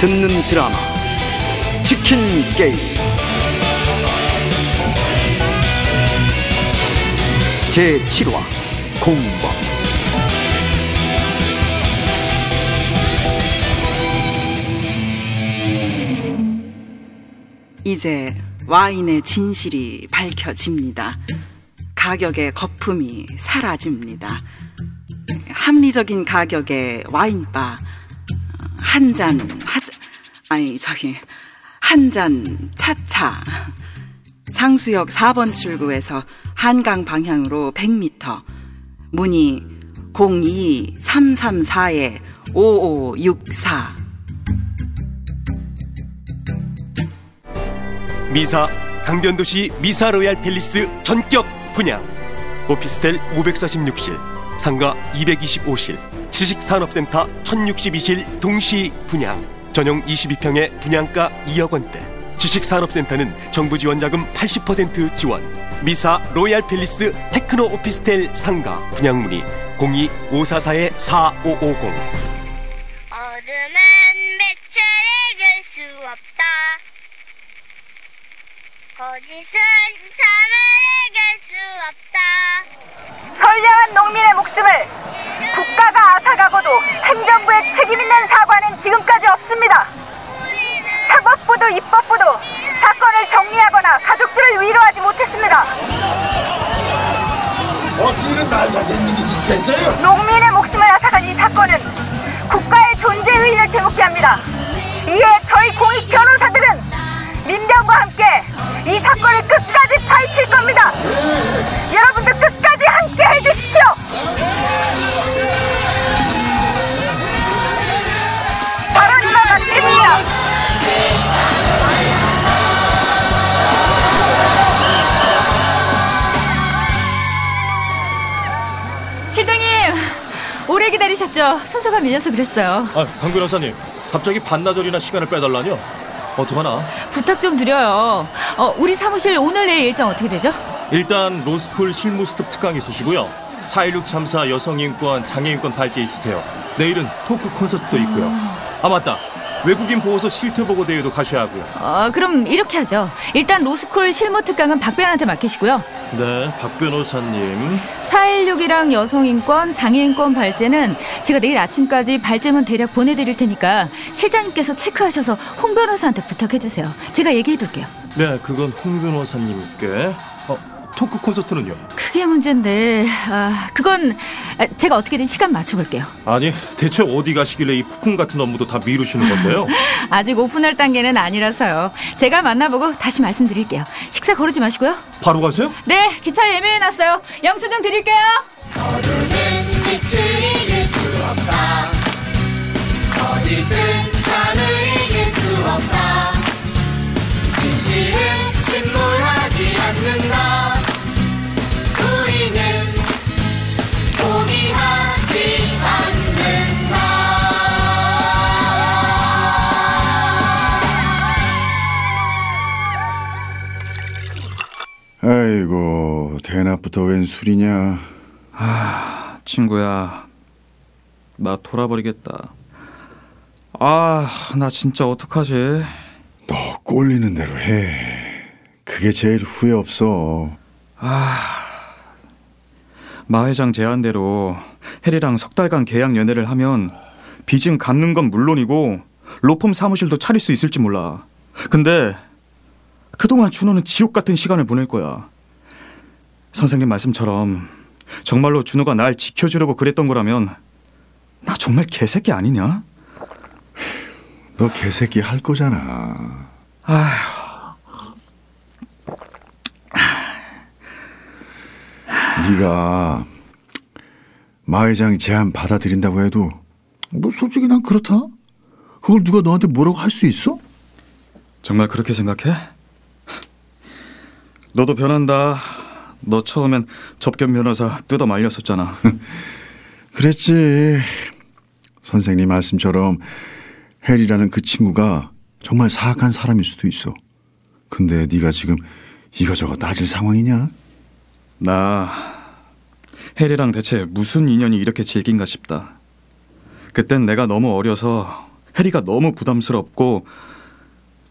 듣는 드라마 치킨 게임 제 7화 공범 이제 와인의 진실이 밝혀집니다. 가격의 거품이 사라집니다. 합리적인 가격의 와인바 한 잔 하자 아니 저기 한 잔 차차. 상수역 4번 출구에서 한강 방향으로 100m 문의 02334에 5564 미사 강변도시 미사 로얄 팰리스 전격 분양. 오피스텔 546실 상가 225실 지식산업센터 1062실 동시 분양. 전용 22평의 분양가 2억 원대. 지식산업센터는 정부 지원 자금 80% 지원. 미사 로얄 팰리스 테크노 오피스텔 상가. 분양 문의 02-544-4550 어둠은 매체를 수 없다. 거짓은 잠을 이길 수 없다. 되는 일 기다리셨죠? 순서가 밀려서 그랬어요. 아, 강 변호사님, 갑자기 반나절이나 시간을 빼달라뇨? 어떡하나? 부탁 좀 드려요. 어, 우리 사무실 오늘 내일 일정 어떻게 되죠? 일단 로스쿨 실무 수습 특강 있으시고요. 4.16 참사 여성인권, 장애인권 발제 있으세요. 내일은 토크 콘서트도 있고요. 아 맞다. 외국인 보호소 실태 보고 대회도 가셔야 하고요. 어, 그럼 이렇게 하죠. 일단 로스쿨 실무 특강은 박변한테 맡기시고요. 네, 박 변호사님. 416이랑 여성인권, 장애인권 발제는 제가 내일 아침까지 발제문 대략 보내드릴 테니까 실장님께서 체크하셔서 홍 변호사한테 부탁해주세요. 제가 얘기해둘게요. 네, 그건 홍 변호사님께. 어, 토크 콘서트는요? 그게 문제인데, 아, 그건 아, 제가 어떻게든 시간 맞춰볼게요. 아니, 대체 어디 가시길래 이 폭풍 같은 업무도 다 미루시는 건데요? 아직 오픈할 단계는 아니라서요. 제가 만나보고 다시 말씀드릴게요. 식사 거르지 마시고요. 바로 가세요? 네, 기차 예매해놨어요. 영수증 드릴게요. 빛을 이 아이고 대낮부터 웬 술이냐 친구야, 나 돌아버리겠다. 아, 나 진짜 어떡하지? 너 꼴리는 대로 해 그게 제일 후회 없어 마 회장 제안대로 혜리랑 석 달간 계약 연애를 하면 빚은 갚는 건 물론이고 로펌 사무실도 차릴 수 있을지 몰라. 근데 그동안 준호는 지옥 같은 시간을 보낼 거야. 선생님 말씀처럼 정말로 준호가 날 지켜주려고 그랬던 거라면 나 정말 개새끼 아니냐? 너 개새끼 할 거잖아 네가 마 회장이 제안 받아들인다고 해도 뭐 솔직히 난 그렇다 그걸 누가 너한테 뭐라고 할 수 있어? 정말 그렇게 생각해? 너도 변한다. 너 처음엔 접견 변호사 뜯어 말렸었잖아. 그랬지 선생님 말씀처럼 헬이라는 그 친구가 정말 사악한 사람일 수도 있어 근데 네가 지금 이거저거 따질 상황이냐? 나 헬이랑 대체 무슨 인연이 이렇게 질긴가 싶다. 그땐 내가 너무 어려서 해리가 너무 부담스럽고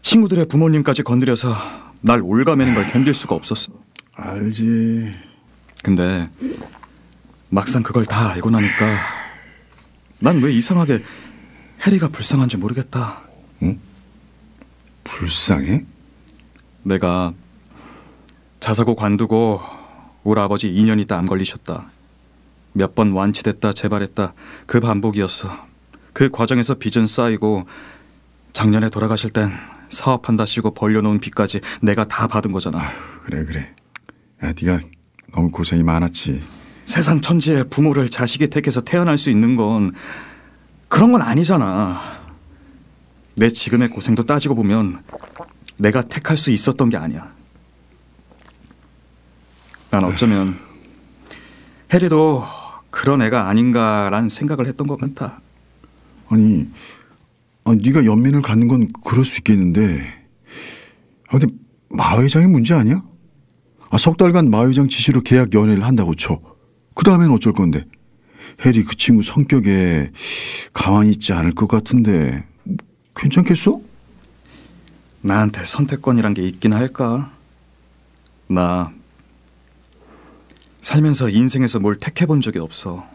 친구들의 부모님까지 건드려서 날 올가매는 걸 견딜 수가 없었어. 알지. 근데 막상 그걸 다 알고 나니까 난 왜 이상하게 해리가 불쌍한지 모르겠다. 불쌍해? 내가 자사고 관두고 우리 아버지 2년 있다 암 걸리셨다. 몇 번 완치됐다 재발했다 그 반복이었어. 그 과정에서 빚은 쌓이고 작년에 돌아가실 땐 사업한다시고 벌려놓은 빚까지 내가 다 받은 거잖아. 그래 그래. 야 네가 너무 고생이 많았지. 세상 천지에 부모를 자식이 택해서 태어날 수 있는 건 그런 건 아니잖아. 내 지금의 고생도 따지고 보면 내가 택할 수 있었던 게 아니야. 난 어쩌면 해리도 그런 애가 아닌가라는 생각을 했던 것 같아. 아니, 아, 네가 연민을 갖는 건 그럴 수 있겠는데, 아, 근데 마 회장의 문제 아니야? 아, 석 달간 마 회장 지시로 계약 연애를 한다고 쳐. 그 다음엔 어쩔 건데? 해리 그 친구 성격에 가만히 있지 않을 것 같은데 괜찮겠어? 나한테 선택권이란 게 있긴 할까? 나 살면서 인생에서 뭘 택해 본 적이 없어.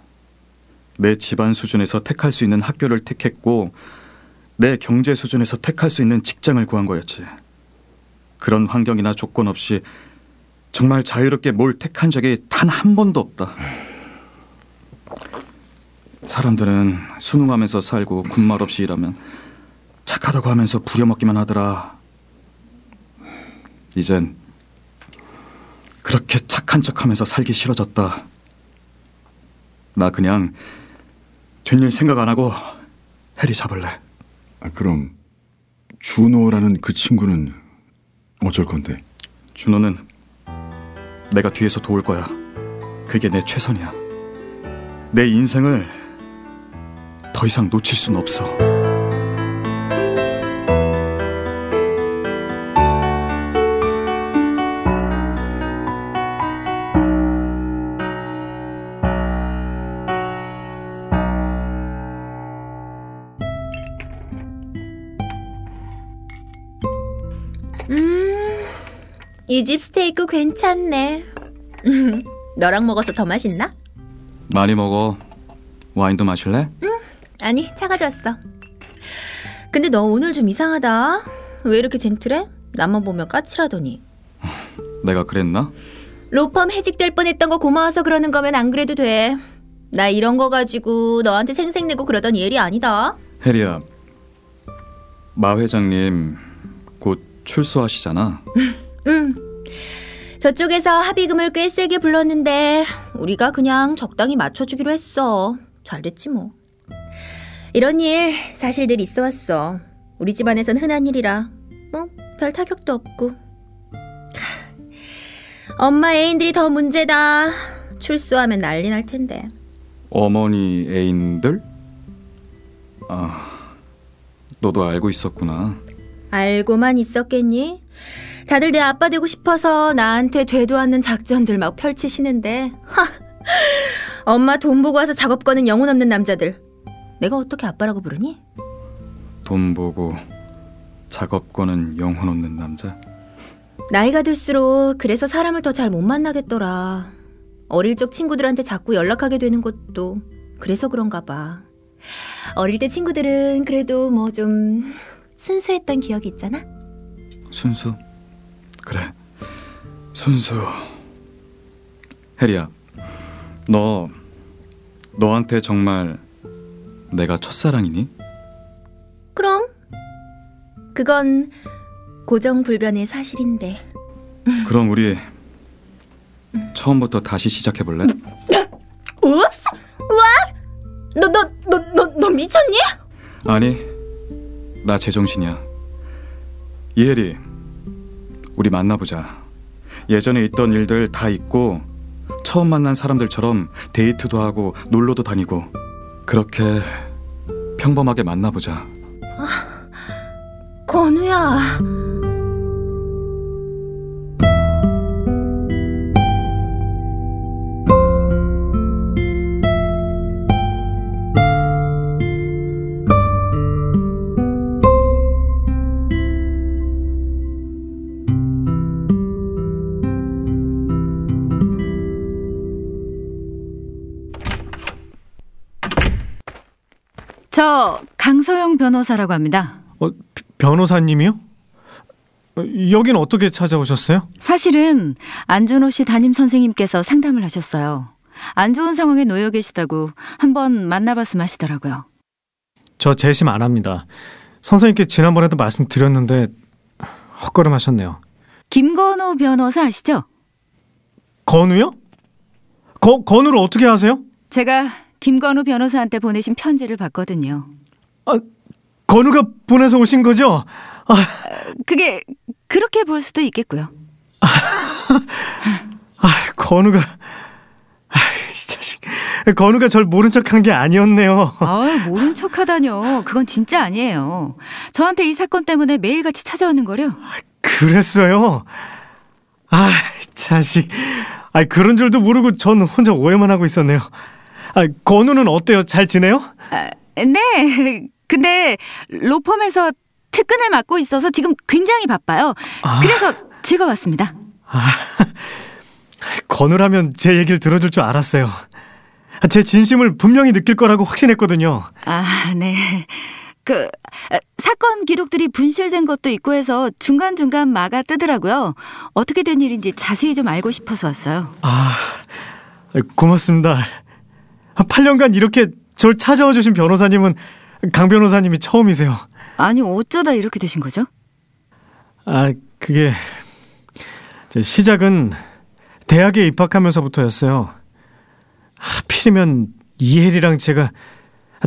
내 집안 수준에서 택할 수 있는 학교를 택했고 내 경제 수준에서 택할 수 있는 직장을 구한 거였지. 그런 환경이나 조건 없이 정말 자유롭게 뭘 택한 적이 단 한 번도 없다. 사람들은 순응하면서 살고 군말 없이 일하면 착하다고 하면서 부려먹기만 하더라. 이젠 그렇게 착한 척하면서 살기 싫어졌다. 나 그냥 뒷일 생각 안 하고 해리 잡을래. 아, 그럼 준호라는 그 친구는 어쩔 건데? 준호는 내가 뒤에서 도울 거야. 그게 내 최선이야. 내 인생을 더 이상 놓칠 순 없어. 음, 이 집 스테이크 괜찮네. 너랑 먹어서 더 맛있나? 많이 먹어. 와인도 마실래? 아니, 차 가져왔어. 근데 너 오늘 좀 이상하다. 왜 이렇게 젠틀해? 나만 보면 까칠하더니. 내가 그랬나? 로펌 해직될 뻔했던 거 고마워서 그러는 거면 안 그래도 돼. 나 이런 거 가지고 너한테 생색내고 그러던 예리 아니다. 해리야, 마 회장님 곧 출소하시잖아. 응. 저쪽에서 합의금을 꽤 세게 불렀는데 우리가 그냥 적당히 맞춰주기로 했어. 잘 됐지 뭐. 이런 일 사실 늘 있어 왔어. 우리 집안에선 흔한 일이라 뭐 별 타격도 없고. 하, 엄마 애인들이 더 문제다. 출소하면 난리 날 텐데. 어머니 애인들? 아, 너도 알고 있었구나. 알고만 있었겠니? 다들 내 아빠 되고 싶어서 나한테 되도 않는 작전들 막 펼치시는데 하! 엄마 돈 보고 와서 작업 거는 영혼 없는 남자들 내가 어떻게 아빠라고 부르니? 돈 보고 작업 거는 영혼 없는 남자. 나이가 들수록 그래서 사람을 더 잘 못 만나겠더라 어릴 적 친구들한테 자꾸 연락하게 되는 것도 그래서 그런가 봐 어릴 때 친구들은 그래도 뭐 좀 순수했던 기억이 있잖아 순수? 그래, 순수. 혜리야, 너 너한테 정말 내가 첫사랑이니? 그럼 그건 고정불변의 사실인데 그럼 우리 처음부터 다시 시작해 볼래? 읍스! 우와! 너, 너, 너, 너, 너 미쳤니? 아니, 나 제정신이야. 이혜리, 우리 만나보자. 예전에 있던 일들 다 잊고 처음 만난 사람들처럼 데이트도 하고 놀러도 다니고 그렇게 평범하게 만나보자. 건우야. 저 강소영 변호사라고 합니다. 어, 비- 변호사님이요? 어, 여긴 어떻게 찾아오셨어요? 사실은 안준호 씨 담임 선생님께서 상담을 하셨어요. 안 좋은 상황에 놓여 계시다고 한번 만나봤으면 하시더라고요. 저 재심 안 합니다. 선생님께 지난번에도 말씀드렸는데 헛걸음하셨네요. 김건우 변호사 아시죠? 건우요? 거, 건우를 어떻게 아세요? 제가 김건우 변호사한테 보내신 편지를 봤거든요. 건우가 보내서 오신 거죠? 그게 그렇게 볼 수도 있겠고요. 아, 건우가 아, 이 자식. 건우가 절 모른 척한 게 아니었네요. 아, 모른 척하다뇨. 그건 진짜 아니에요. 저한테 이 사건 때문에 매일같이 찾아오는 거려. 그랬어요. 아, 이 자식. 아, 그런 줄도 모르고 전 혼자 오해만 하고 있었네요. 아, 건우는 어때요? 잘 지내요? 아, 네. 근데 로펌에서 특근을 맡고 있어서 지금 굉장히 바빠요. 아. 그래서 제가 왔습니다. 건우라면 제 얘기를 들어줄 줄 알았어요. 아, 제 진심을 분명히 느낄 거라고 확신했거든요. 아, 네. 그 아, 사건 기록들이 분실된 것도 있고 해서 중간중간 막아 뜨더라고요. 어떻게 된 일인지 자세히 좀 알고 싶어서 왔어요. 아, 고맙습니다. 8년간 이렇게 절 찾아와 주신 변호사님은 강 변호사님이 처음이세요. 아니, 어쩌다 이렇게 되신 거죠? 아, 그게 제 시작은 대학에 입학하면서부터였어요. 하필이면 이혜리랑 제가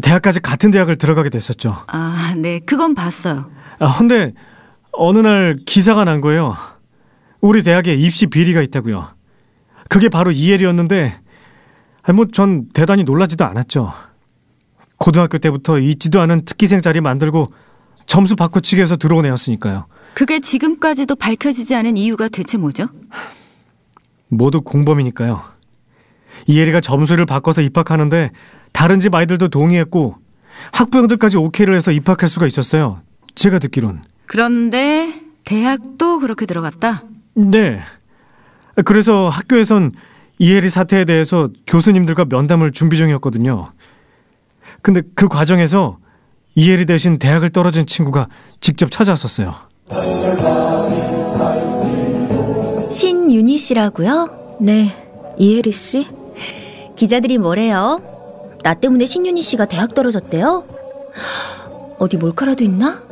대학까지 같은 대학을 들어가게 됐었죠. 아, 네. 그건 봤어요. 아, 근데 어느 날 기사가 난 거예요. 우리 대학에 입시 비리가 있다고요. 그게 바로 이혜리였는데 뭐 전 대단히 놀라지도 않았죠. 고등학교 때부터 있지도 않은 특기생 자리 만들고 점수 바꿔치기 해서 들어온 애였으니까요. 그게 지금까지도 밝혀지지 않은 이유가 대체 뭐죠? 모두 공범이니까요. 이혜리가 점수를 바꿔서 입학하는데 다른 집 아이들도 동의했고 학부형들까지 오케이를 해서 입학할 수가 있었어요. 제가 듣기론. 그런데 대학도 그렇게 들어갔다. 네. 그래서 학교에선 이혜리 사태에 대해서 교수님들과 면담을 준비 중이었거든요. 근데 그 과정에서 이혜리 대신 대학을 떨어진 친구가 직접 찾아왔었어요. 신윤희 씨라고요? 네, 이혜리 씨? 기자들이 뭐래요? 나 때문에 신윤희 씨가 대학 떨어졌대요? 어디 몰카라도 있나?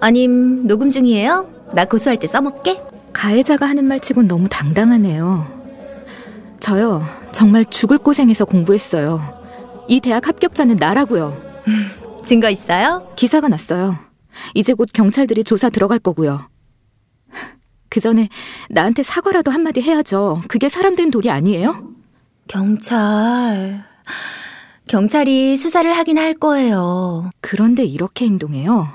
아님 녹음 중이에요? 나 고소할 때 써먹게? 가해자가 하는 말 치곤 너무 당당하네요. 저요, 정말 죽을 고생해서 공부했어요. 이 대학 합격자는 나라고요. 증거 있어요? 기사가 났어요. 이제 곧 경찰들이 조사 들어갈 거고요. 그 전에 나한테 사과라도 한마디 해야죠. 그게 사람 된 도리 아니에요? 경찰. 경찰이 수사를 하긴 할 거예요. 그런데 이렇게 행동해요.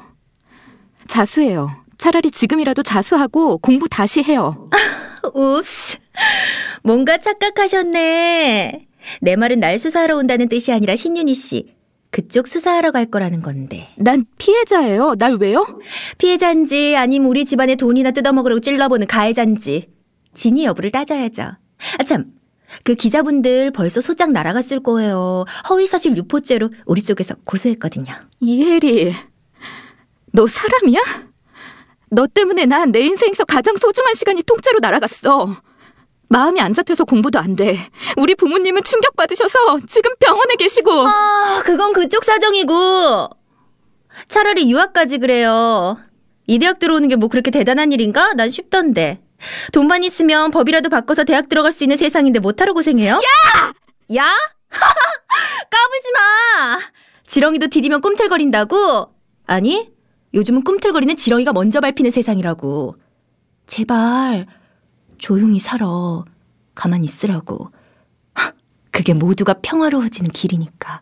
자수해요. 차라리 지금이라도 자수하고 공부 다시 해요. 웁스. 뭔가 착각하셨네. 내 말은 날 수사하러 온다는 뜻이 아니라 신윤희 씨. 그쪽 수사하러 갈 거라는 건데. 난 피해자예요. 날 왜요? 피해자인지 아니면 우리 집안의 돈이나 뜯어먹으려고 찔러보는 가해자인지 진위 여부를 따져야죠. 아 참, 그 기자분들 벌써 소장 날아갔을 거예요. 허위사실 유포죄로 우리 쪽에서 고소했거든요. 이혜리, 너 사람이야? 너 때문에 난 내 인생에서 가장 소중한 시간이 통째로 날아갔어. 마음이 안 잡혀서 공부도 안 돼. 우리 부모님은 충격받으셔서 지금 병원에 계시고. 아, 그건 그쪽 사정이고. 차라리 유학까지 그래요. 이 대학 들어오는 게 뭐 그렇게 대단한 일인가? 난 쉽던데. 돈만 있으면 법이라도 바꿔서 대학 들어갈 수 있는 세상인데 못하러 고생해요? 야! 야? 까불지 마! 지렁이도 디디면 꿈틀거린다고? 아니, 요즘은 꿈틀거리는 지렁이가 먼저 밟히는 세상이라고. 제발, 조용히 살아. 가만히 있으라고. 하, 그게 모두가 평화로워지는 길이니까.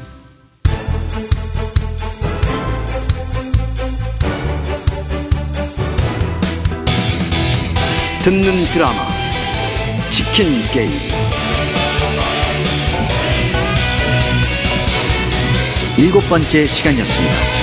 듣는 드라마 치킨 게임 일곱 번째 시간이었습니다.